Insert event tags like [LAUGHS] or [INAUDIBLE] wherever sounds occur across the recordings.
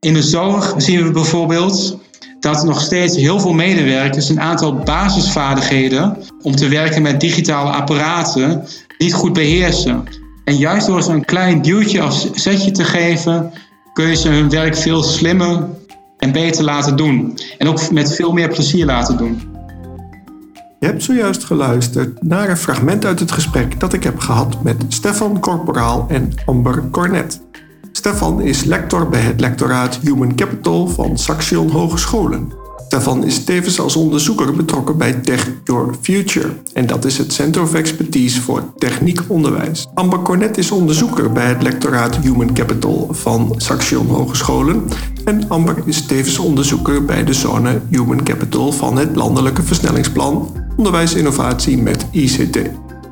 In de zorg zien we bijvoorbeeld dat nog steeds heel veel medewerkers een aantal basisvaardigheden om te werken met digitale apparaten niet goed beheersen. En juist door ze een klein duwtje of zetje te geven, kun je ze hun werk veel slimmer en beter laten doen. En ook met veel meer plezier laten doen. Je hebt zojuist geluisterd naar een fragment uit het gesprek dat ik heb gehad met Stefan Corporaal en Amber Cornet. Stefan is lector bij het lectoraat Human Capital van Saxion Hogescholen. Stefan is tevens als onderzoeker betrokken bij Tech Your Future. En dat is het Center of Expertise voor Techniek Onderwijs. Amber Cornet is onderzoeker bij het lectoraat Human Capital van Saxion Hogescholen. En Amber is tevens onderzoeker bij de zone Human Capital van het Landelijke Versnellingsplan Onderwijs Innovatie met ICT.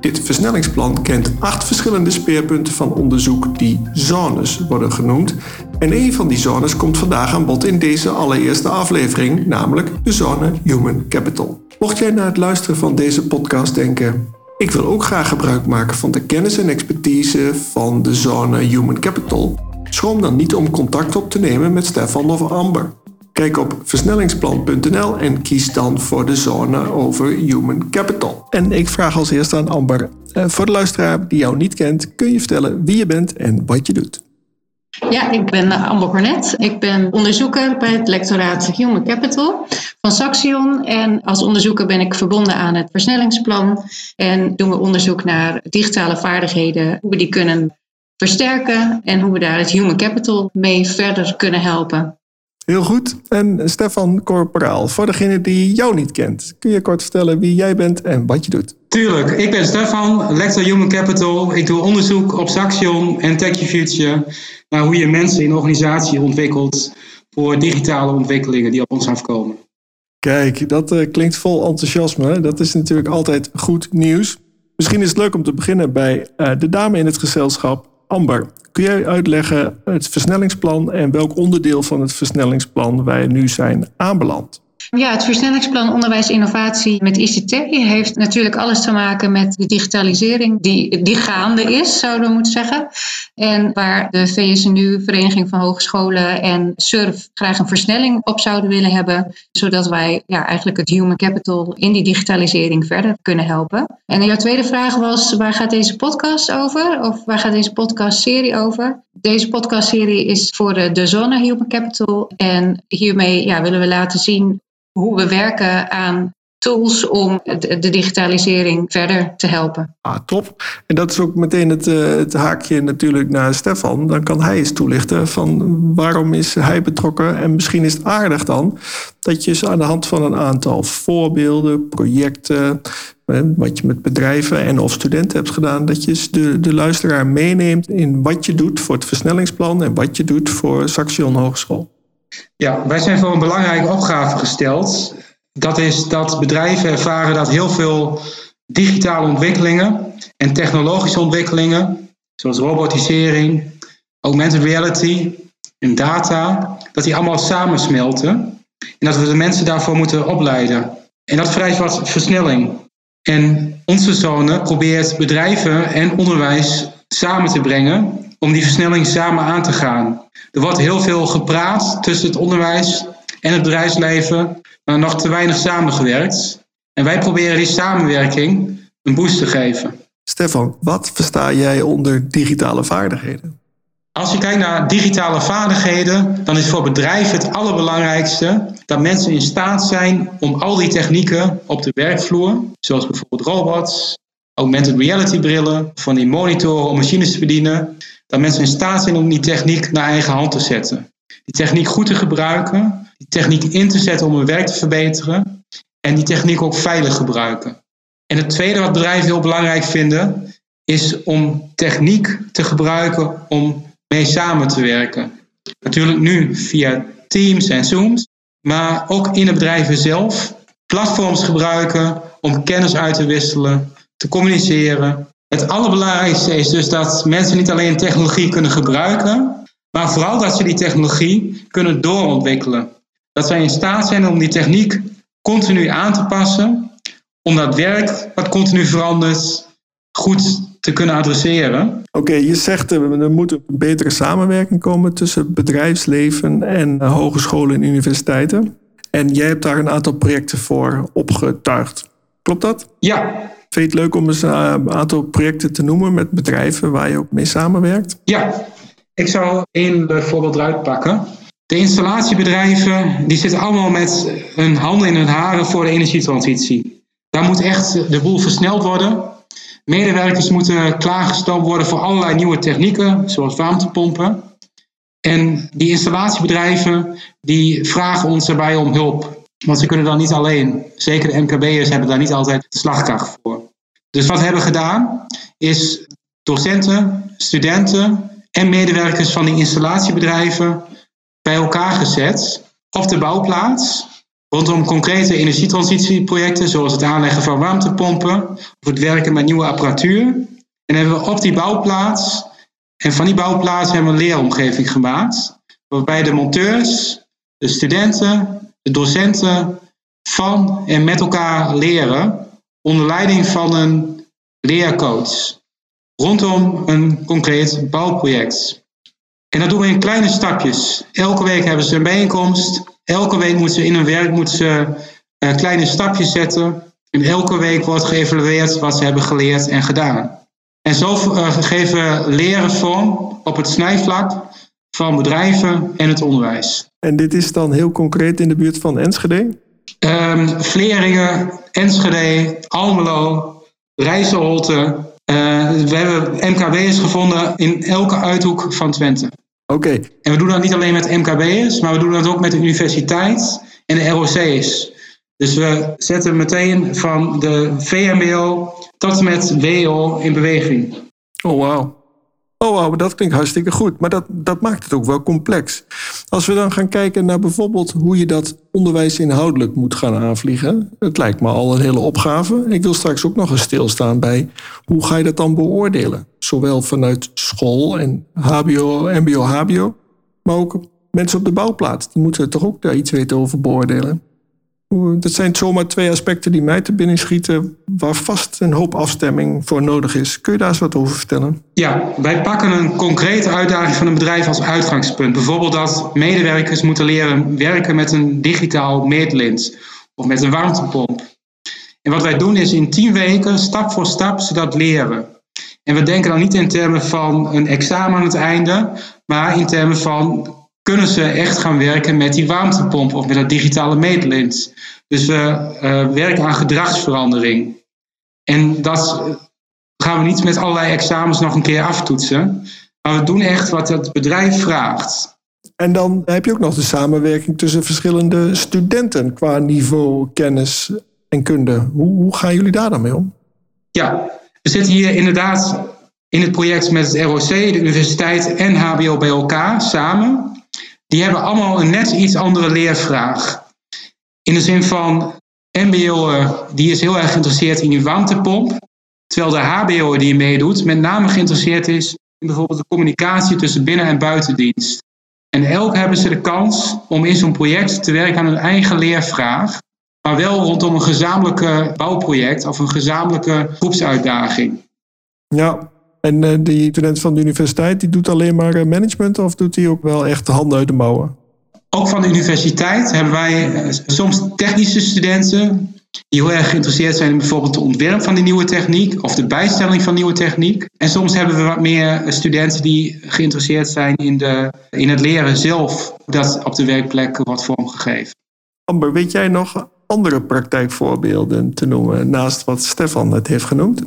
Dit versnellingsplan kent acht verschillende speerpunten van onderzoek die zones worden genoemd. En een van die zones komt vandaag aan bod in deze allereerste aflevering, namelijk de zone Human Capital. Mocht jij na het luisteren van deze podcast denken, ik wil ook graag gebruik maken van de kennis en expertise van de zone Human Capital, schroom dan niet om contact op te nemen met Stefan of Amber. Kijk op versnellingsplan.nl en kies dan voor de zone over Human Capital. En ik vraag als eerste aan Amber. Eh, voor de luisteraar die jou niet kent, kun je vertellen wie je bent en wat je doet? Ja, ik ben Amber Cornet. Ik ben onderzoeker bij het lectoraat Human Capital van Saxion. En als onderzoeker ben ik verbonden aan het versnellingsplan. En doen we onderzoek naar digitale vaardigheden, hoe we die kunnen versterken en hoe we daar het Human Capital mee verder kunnen helpen. Heel goed. En Stefan Corporaal, voor degene die jou niet kent, kun je kort vertellen wie jij bent en wat je doet? Tuurlijk, ik ben Stefan, lector Human Capital. Ik doe onderzoek op Saxion en Tech Future naar hoe je mensen in organisatie ontwikkelt voor digitale ontwikkelingen die op ons afkomen. Kijk, dat uh, klinkt vol enthousiasme. Dat is natuurlijk altijd goed nieuws. Misschien is het leuk om te beginnen bij uh, de dame in het gezelschap, Amber. Kun jij uitleggen het versnellingsplan en welk onderdeel van het versnellingsplan wij nu zijn aanbeland? Ja, het versnellingsplan onderwijs innovatie met ICT heeft natuurlijk alles te maken met de digitalisering die, die gaande is, zouden we moeten zeggen. En waar de VSNU, Vereniging van Hogescholen en SURF graag een versnelling op zouden willen hebben, zodat wij ja, eigenlijk het human capital in die digitalisering verder kunnen helpen. En jouw tweede vraag was, waar gaat deze podcast over? Of waar gaat deze podcastserie over? Deze podcastserie is voor de, de Zone Human Capital en hiermee ja, willen we laten zien hoe we werken aan tools om de, digitalisering verder te helpen. Ah, top. En dat is ook meteen het, eh, het, haakje natuurlijk naar Stefan. Dan kan hij eens toelichten van waarom is hij betrokken. En misschien is het aardig dan dat je aan de hand van een aantal voorbeelden, projecten, eh, wat je met bedrijven en of studenten hebt gedaan, dat je de, de luisteraar meeneemt in wat je doet voor het versnellingsplan en wat je doet voor Saxion Hogeschool. Ja, wij zijn voor een belangrijke opgave gesteld. Dat is dat bedrijven ervaren dat heel veel digitale ontwikkelingen en technologische ontwikkelingen, zoals robotisering, augmented reality en data, dat die allemaal samensmelten. En dat we de mensen daarvoor moeten opleiden. En dat vereist wat versnelling. En onze zone probeert bedrijven en onderwijs samen te brengen om die versnelling samen aan te gaan. Er wordt heel veel gepraat tussen het onderwijs en het bedrijfsleven, maar nog te weinig samengewerkt. En wij proberen die samenwerking een boost te geven. Stefan, wat versta jij onder digitale vaardigheden? Als je kijkt naar digitale vaardigheden, dan is voor bedrijven het allerbelangrijkste dat mensen in staat zijn om al die technieken op de werkvloer, zoals bijvoorbeeld robots, augmented reality brillen, van die monitoren om machines te bedienen, dat mensen in staat zijn om die techniek naar eigen hand te zetten. Die techniek goed te gebruiken, die techniek in te zetten om hun werk te verbeteren en die techniek ook veilig gebruiken. En het tweede wat bedrijven heel belangrijk vinden, is om techniek te gebruiken om mee samen te werken. Natuurlijk nu via Teams en Zooms, maar ook in de bedrijven zelf platforms gebruiken om kennis uit te wisselen, te communiceren het allerbelangrijkste is dus dat mensen niet alleen technologie kunnen gebruiken, maar vooral dat ze die technologie kunnen doorontwikkelen. Dat zij in staat zijn om die techniek continu aan te passen, om dat werk wat continu verandert goed te kunnen adresseren. Oké, je zegt er moet een betere samenwerking komen tussen bedrijfsleven en hogescholen en universiteiten. En jij hebt daar een aantal projecten voor opgetuigd. Klopt dat? Ja. Vind je het leuk om eens een aantal projecten te noemen met bedrijven waar je ook mee samenwerkt? Ja, ik zou één voorbeeld eruit pakken. De installatiebedrijven die zitten allemaal met hun handen in hun haren voor de energietransitie. Daar moet echt de boel versneld worden. Medewerkers moeten klaargestoomd worden voor allerlei nieuwe technieken, zoals warmtepompen. En die installatiebedrijven die vragen ons daarbij om hulp. Want ze kunnen dan niet alleen. Zeker de MKB'ers hebben daar niet altijd de slagkracht voor. Dus wat we hebben gedaan is docenten, studenten en medewerkers van die installatiebedrijven bij elkaar gezet op de bouwplaats rondom concrete energietransitieprojecten zoals het aanleggen van warmtepompen of het werken met nieuwe apparatuur. En hebben we op die bouwplaats en van die bouwplaats hebben we een leeromgeving gemaakt waarbij de monteurs, de studenten, de docenten van en met elkaar leren onder leiding van een leercoach rondom een concreet bouwproject. En dat doen we in kleine stapjes. Elke week hebben ze een bijeenkomst. Elke week moeten ze in hun werk moeten ze, uh, kleine stapjes zetten. En elke week wordt geëvalueerd wat ze hebben geleerd en gedaan. En zo uh, geven leren vorm op het snijvlak van bedrijven en het onderwijs. En dit is dan heel concreet in de buurt van Enschede? Um, Vleringen, Enschede, Almelo, Rijsselholte. Uh, we hebben MKB'ers gevonden in elke uithoek van Twente. Oké. Okay. En we doen dat niet alleen met MKB'ers, maar we doen dat ook met de universiteit en de ROC's. Dus we zetten meteen van de VMBO tot met WO in beweging. Oh, wauw. Oh, dat klinkt hartstikke goed. Maar dat, dat maakt het ook wel complex. Als we dan gaan kijken naar bijvoorbeeld hoe je dat onderwijs inhoudelijk moet gaan aanvliegen. Het lijkt me al een hele opgave. Ik wil straks ook nog eens stilstaan bij hoe ga je dat dan beoordelen? Zowel vanuit school en HBO, MBO, HBO, maar ook mensen op de bouwplaats. Die moeten toch ook daar iets weten over beoordelen. Dat zijn zomaar twee aspecten die mij te binnen schieten, waar vast een hoop afstemming voor nodig is. Kun je daar eens wat over vertellen? Ja, wij pakken een concrete uitdaging van een bedrijf als uitgangspunt. Bijvoorbeeld dat medewerkers moeten leren werken met een digitaal meetlint of met een warmtepomp. En wat wij doen is in tien weken, stap voor stap, ze dat leren. En we denken dan niet in termen van een examen aan het einde, maar in termen van kunnen ze echt gaan werken met die warmtepomp of met dat digitale meetlint. Dus we uh, werken aan gedragsverandering. En dat gaan we niet met allerlei examens nog een keer aftoetsen. Maar we doen echt wat het bedrijf vraagt. En dan heb je ook nog de samenwerking tussen verschillende studenten qua niveau, kennis en kunde. Hoe, hoe gaan jullie daar dan mee om? Ja, we zitten hier inderdaad in het project met het ROC, de universiteit en HBO bij elkaar samen die hebben allemaal een net iets andere leervraag. In de zin van, MBO die is heel erg geïnteresseerd in die warmtepomp, terwijl de HBO die meedoet met name geïnteresseerd is in bijvoorbeeld de communicatie tussen binnen- en buitendienst. En elk hebben ze de kans om in zo'n project te werken aan hun eigen leervraag, maar wel rondom een gezamenlijke bouwproject of een gezamenlijke groepsuitdaging. Ja, en uh, die student van de universiteit, die doet alleen maar eh, management of doet hij ook wel echt de handen uit de mouwen? Ook van de universiteit hebben wij uh, soms technische studenten die heel erg geïnteresseerd zijn in bijvoorbeeld het ontwerp van die nieuwe techniek of de bijstelling van nieuwe techniek. En soms hebben we wat meer studenten die geïnteresseerd zijn in, de, in het leren zelf, dat op de werkplek wordt vormgegeven. Amber, weet jij nog andere praktijkvoorbeelden te noemen naast wat Stefan net heeft genoemd?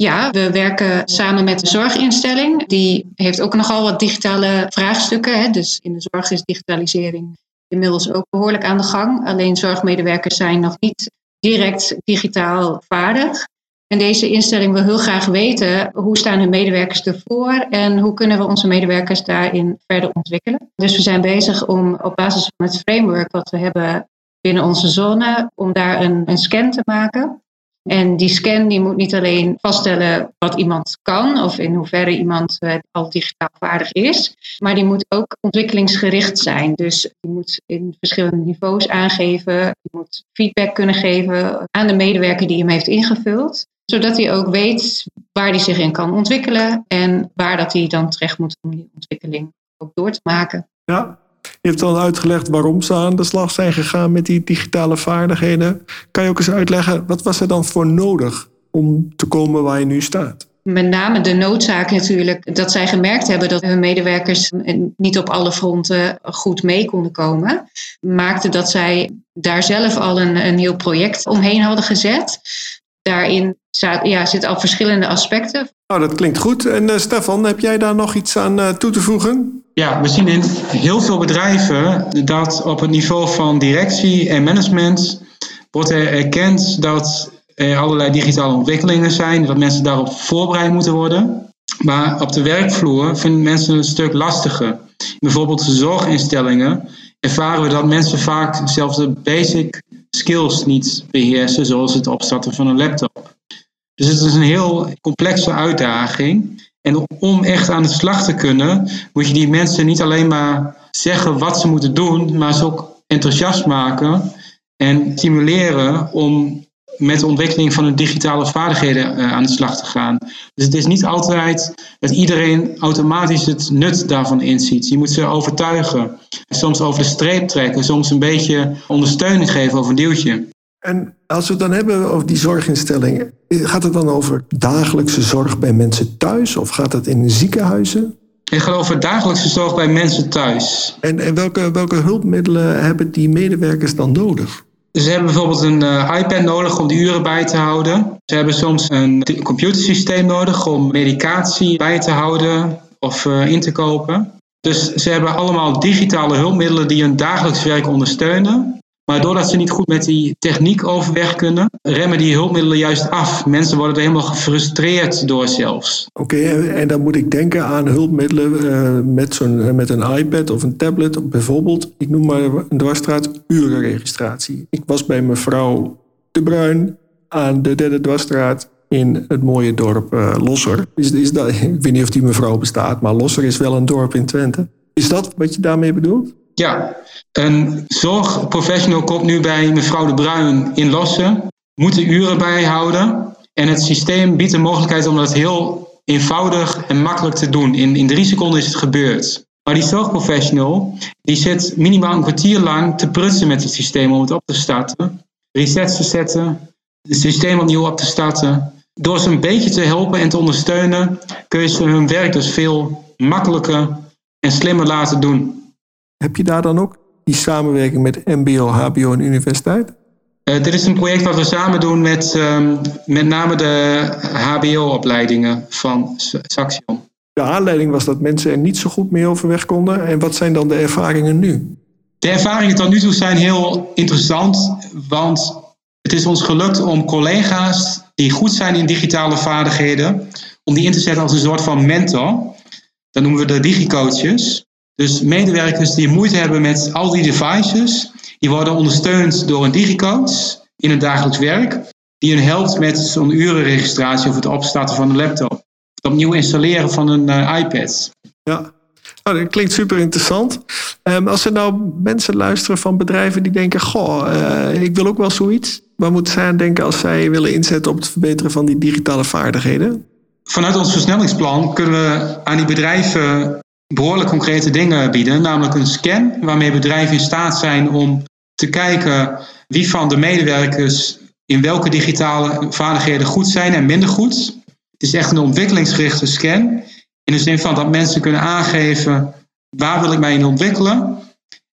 Ja, we werken samen met de zorginstelling. Die heeft ook nogal wat digitale vraagstukken. Hè. Dus in de zorg is digitalisering inmiddels ook behoorlijk aan de gang. Alleen zorgmedewerkers zijn nog niet direct digitaal vaardig. En deze instelling wil heel graag weten hoe staan hun medewerkers ervoor en hoe kunnen we onze medewerkers daarin verder ontwikkelen. Dus we zijn bezig om op basis van het framework wat we hebben binnen onze zone, om daar een, een scan te maken. En die scan die moet niet alleen vaststellen wat iemand kan of in hoeverre iemand uh, al digitaal vaardig is, maar die moet ook ontwikkelingsgericht zijn. Dus die moet in verschillende niveaus aangeven, die moet feedback kunnen geven aan de medewerker die hem heeft ingevuld. zodat hij ook weet waar hij zich in kan ontwikkelen en waar dat hij dan terecht moet om die ontwikkeling ook door te maken. Ja, je hebt al uitgelegd waarom ze aan de slag zijn gegaan met die digitale vaardigheden. Kan je ook eens uitleggen, wat was er dan voor nodig om te komen waar je nu staat? Met name de noodzaak natuurlijk dat zij gemerkt hebben dat hun medewerkers niet op alle fronten goed mee konden komen. Maakte dat zij daar zelf al een, een heel project omheen hadden gezet. Daarin ja, zitten al verschillende aspecten. Nou, dat klinkt goed. En uh, Stefan, heb jij daar nog iets aan uh, toe te voegen? Ja, we zien in heel veel bedrijven dat op het niveau van directie en management wordt er erkend dat er allerlei digitale ontwikkelingen zijn, dat mensen daarop voorbereid moeten worden. Maar op de werkvloer vinden mensen het een stuk lastiger. Bijvoorbeeld de zorginstellingen ervaren we dat mensen vaak zelfs de basic skills niet beheersen, zoals het opstarten van een laptop. Dus het is een heel complexe uitdaging. En om echt aan de slag te kunnen, moet je die mensen niet alleen maar zeggen wat ze moeten doen, maar ze ook enthousiast maken en stimuleren om met de ontwikkeling van hun digitale vaardigheden uh, aan de slag te gaan. Dus het is niet altijd dat iedereen automatisch het nut daarvan inziet. Je moet ze overtuigen, soms over de streep trekken, soms een beetje ondersteuning geven over een duwtje. En als we het dan hebben over die zorginstellingen, gaat het dan over dagelijkse zorg bij mensen thuis of gaat het in ziekenhuizen? Ik gaat over dagelijkse zorg bij mensen thuis. En, en welke, welke hulpmiddelen hebben die medewerkers dan nodig? Ze hebben bijvoorbeeld een uh, iPad nodig om de uren bij te houden. Ze hebben soms een computersysteem nodig om medicatie bij te houden of uh, in te kopen. Dus ze hebben allemaal digitale hulpmiddelen die hun dagelijks werk ondersteunen. Maar doordat ze niet goed met die techniek overweg kunnen, remmen die hulpmiddelen juist af. Mensen worden er helemaal gefrustreerd door zelfs. Oké, en dan moet ik denken aan hulpmiddelen uh, met, zo'n, met een iPad of een tablet. Bijvoorbeeld, ik noem maar een dwarsstraat, urenregistratie. Ik was bij mevrouw De Bruin aan de derde dwarsstraat in het mooie dorp uh, Losser. Is, is dat, [LAUGHS] ik weet niet of die mevrouw bestaat, maar Losser is wel een dorp in Twente. Is dat wat je daarmee bedoelt? Ja, een zorgprofessional komt nu bij mevrouw De Bruin in Lossen, moet de uren bijhouden. En het systeem biedt de mogelijkheid om dat heel eenvoudig en makkelijk te doen. In, in drie seconden is het gebeurd. Maar die zorgprofessional die zit minimaal een kwartier lang te prutsen met het systeem om het op te starten. Resets te zetten, het systeem opnieuw op te starten. Door ze een beetje te helpen en te ondersteunen kun je ze hun werk dus veel makkelijker en slimmer laten doen. Heb je daar dan ook die samenwerking met MBO, HBO en universiteit? Uh, dit is een project wat we samen doen met um, met name de HBO-opleidingen van Saxion. De aanleiding was dat mensen er niet zo goed mee overweg konden. En wat zijn dan de ervaringen nu? De ervaringen tot nu toe zijn heel interessant, want het is ons gelukt om collega's die goed zijn in digitale vaardigheden, om die in te zetten als een soort van mentor. Dat noemen we de digicoaches. Dus medewerkers die moeite hebben met al die devices, die worden ondersteund door een digicoach in het dagelijks werk, die hen helpt met zo'n urenregistratie of het opstarten van een laptop. Het opnieuw installeren van een uh, iPad. Ja, Oh, dat klinkt super interessant. Um, als er nou mensen luisteren van bedrijven die denken: Goh, uh, ik wil ook wel zoiets. Waar moeten zij aan denken als zij willen inzetten op het verbeteren van die digitale vaardigheden? Vanuit ons versnellingsplan kunnen we aan die bedrijven behoorlijk concrete dingen bieden, namelijk een scan waarmee bedrijven in staat zijn om te kijken wie van de medewerkers in welke digitale vaardigheden goed zijn en minder goed. Het is echt een ontwikkelingsgerichte scan. In de zin van dat mensen kunnen aangeven waar wil ik mij in ontwikkelen.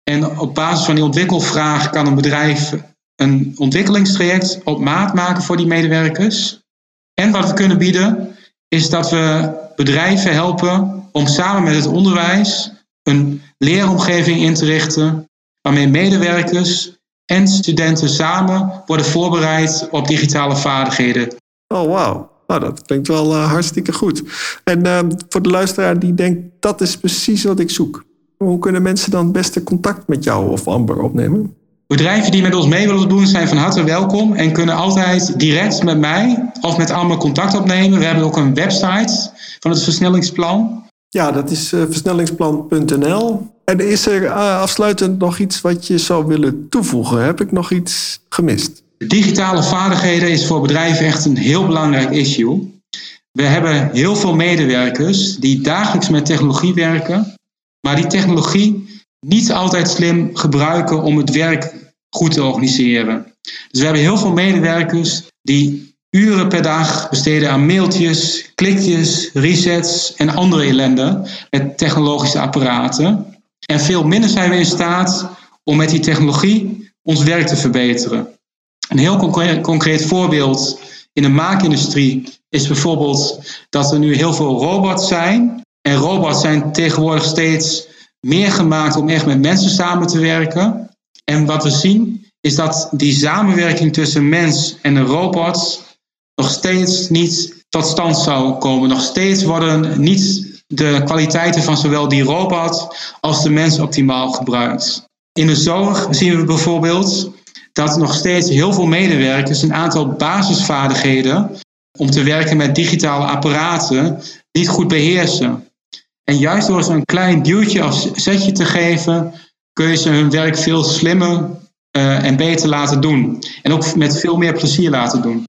En op basis van die ontwikkelvraag kan een bedrijf een ontwikkelingstraject op maat maken voor die medewerkers. En wat we kunnen bieden is dat we bedrijven helpen om samen met het onderwijs een leeromgeving in te richten waarmee medewerkers en studenten samen worden voorbereid op digitale vaardigheden. Oh, wauw. Nou, dat klinkt wel uh, hartstikke goed. En uh, voor de luisteraar die denkt, dat is precies wat ik zoek. Hoe kunnen mensen dan het beste contact met jou of Amber opnemen? Bedrijven die met ons mee willen doen zijn van harte welkom en kunnen altijd direct met mij of met Amber contact opnemen. We hebben ook een website van het versnellingsplan. Ja, dat is uh, versnellingsplan.nl. En is er uh, afsluitend nog iets wat je zou willen toevoegen? Heb ik nog iets gemist? Digitale vaardigheden is voor bedrijven echt een heel belangrijk issue. We hebben heel veel medewerkers die dagelijks met technologie werken, maar die technologie niet altijd slim gebruiken om het werk goed te organiseren. Dus we hebben heel veel medewerkers die uren per dag besteden aan mailtjes, klikjes, resets en andere ellende met technologische apparaten. En veel minder zijn we in staat om met die technologie ons werk te verbeteren. Een heel concreet voorbeeld in de maakindustrie is bijvoorbeeld dat er nu heel veel robots zijn. En robots zijn tegenwoordig steeds meer gemaakt om echt met mensen samen te werken. En wat we zien is dat die samenwerking tussen mens en de robots nog steeds niet tot stand zou komen. Nog steeds worden niet de kwaliteiten van zowel die robot als de mens optimaal gebruikt. In de zorg zien we bijvoorbeeld dat nog steeds heel veel medewerkers een aantal basisvaardigheden om te werken met digitale apparaten niet goed beheersen. En juist door ze een klein duwtje of zetje te geven, kun je ze hun werk veel slimmer uh, en beter laten doen. En ook met veel meer plezier laten doen.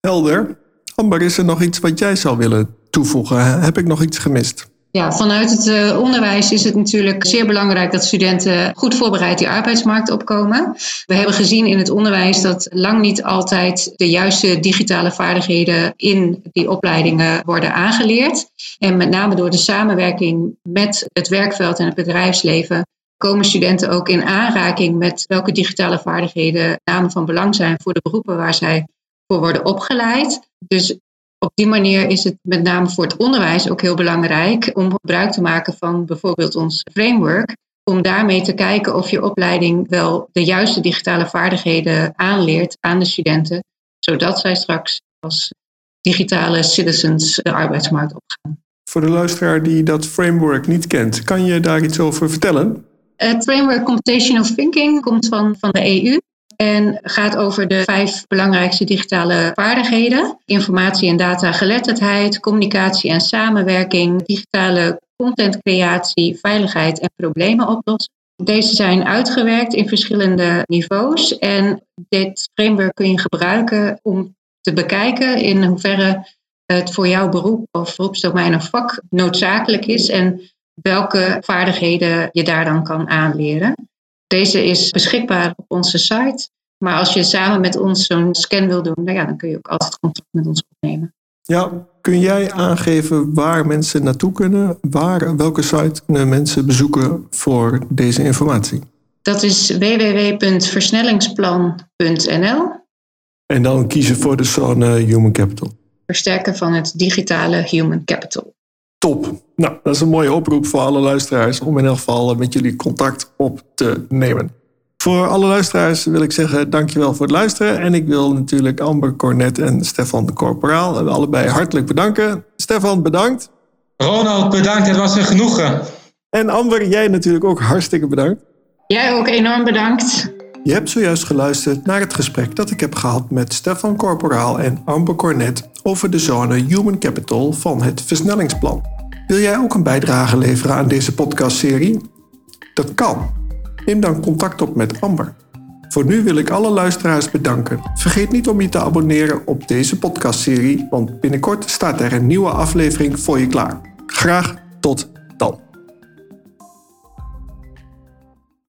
Helder. Amber, is er nog iets wat jij zou willen toevoegen? Heb ik nog iets gemist? Ja, vanuit het uh, onderwijs is het natuurlijk zeer belangrijk dat studenten goed voorbereid die arbeidsmarkt opkomen. We hebben gezien in het onderwijs dat lang niet altijd de juiste digitale vaardigheden in die opleidingen worden aangeleerd. En met name door de samenwerking met het werkveld en het bedrijfsleven komen studenten ook in aanraking met welke digitale vaardigheden namen van belang zijn voor de beroepen waar zij voor worden opgeleid. Dus op die manier is het met name voor het onderwijs ook heel belangrijk om gebruik te maken van bijvoorbeeld ons framework. Om daarmee te kijken of je opleiding wel de juiste digitale vaardigheden aanleert aan de studenten, zodat zij straks als digitale citizens de arbeidsmarkt opgaan. Voor de luisteraar die dat framework niet kent, kan je daar iets over vertellen? Het framework Computational Thinking komt van, van de EU. En gaat over de vijf belangrijkste digitale vaardigheden: informatie- en datageletterdheid, communicatie en samenwerking, digitale contentcreatie, veiligheid en problemen oplossen. Deze zijn uitgewerkt in verschillende niveaus en dit framework kun je gebruiken om te bekijken in hoeverre het voor jouw beroep of beroepsdomein of vak noodzakelijk is en welke vaardigheden je daar dan kan aanleren. Deze is beschikbaar op onze site. Maar als je samen met ons zo'n scan wil doen, nou ja, dan kun je ook altijd contact met ons opnemen. Ja, kun jij aangeven waar mensen naartoe kunnen? Waar, welke site kunnen mensen bezoeken voor deze informatie? Dat is www.versnellingsplan.nl. En dan kiezen voor de zone Human Capital. Versterken van het digitale Human Capital. Top. Nou, dat is een mooie oproep voor alle luisteraars om in elk geval met jullie contact op te nemen. Voor alle luisteraars wil ik zeggen dankjewel voor het luisteren. En ik wil natuurlijk Amber Cornet en Stefan de Corporaal allebei hartelijk bedanken. Stefan, bedankt. Ronald, bedankt. Het was een genoegen. En Amber, jij natuurlijk ook hartstikke bedankt. Jij ook enorm bedankt. Je hebt zojuist geluisterd naar het gesprek dat ik heb gehad met Stefan Corporaal en Amber Cornet over de zone Human Capital van het versnellingsplan. Wil jij ook een bijdrage leveren aan deze podcastserie? Dat kan. Neem dan contact op met Amber. Voor nu wil ik alle luisteraars bedanken. Vergeet niet om je te abonneren op deze podcastserie, want binnenkort staat er een nieuwe aflevering voor je klaar. Graag tot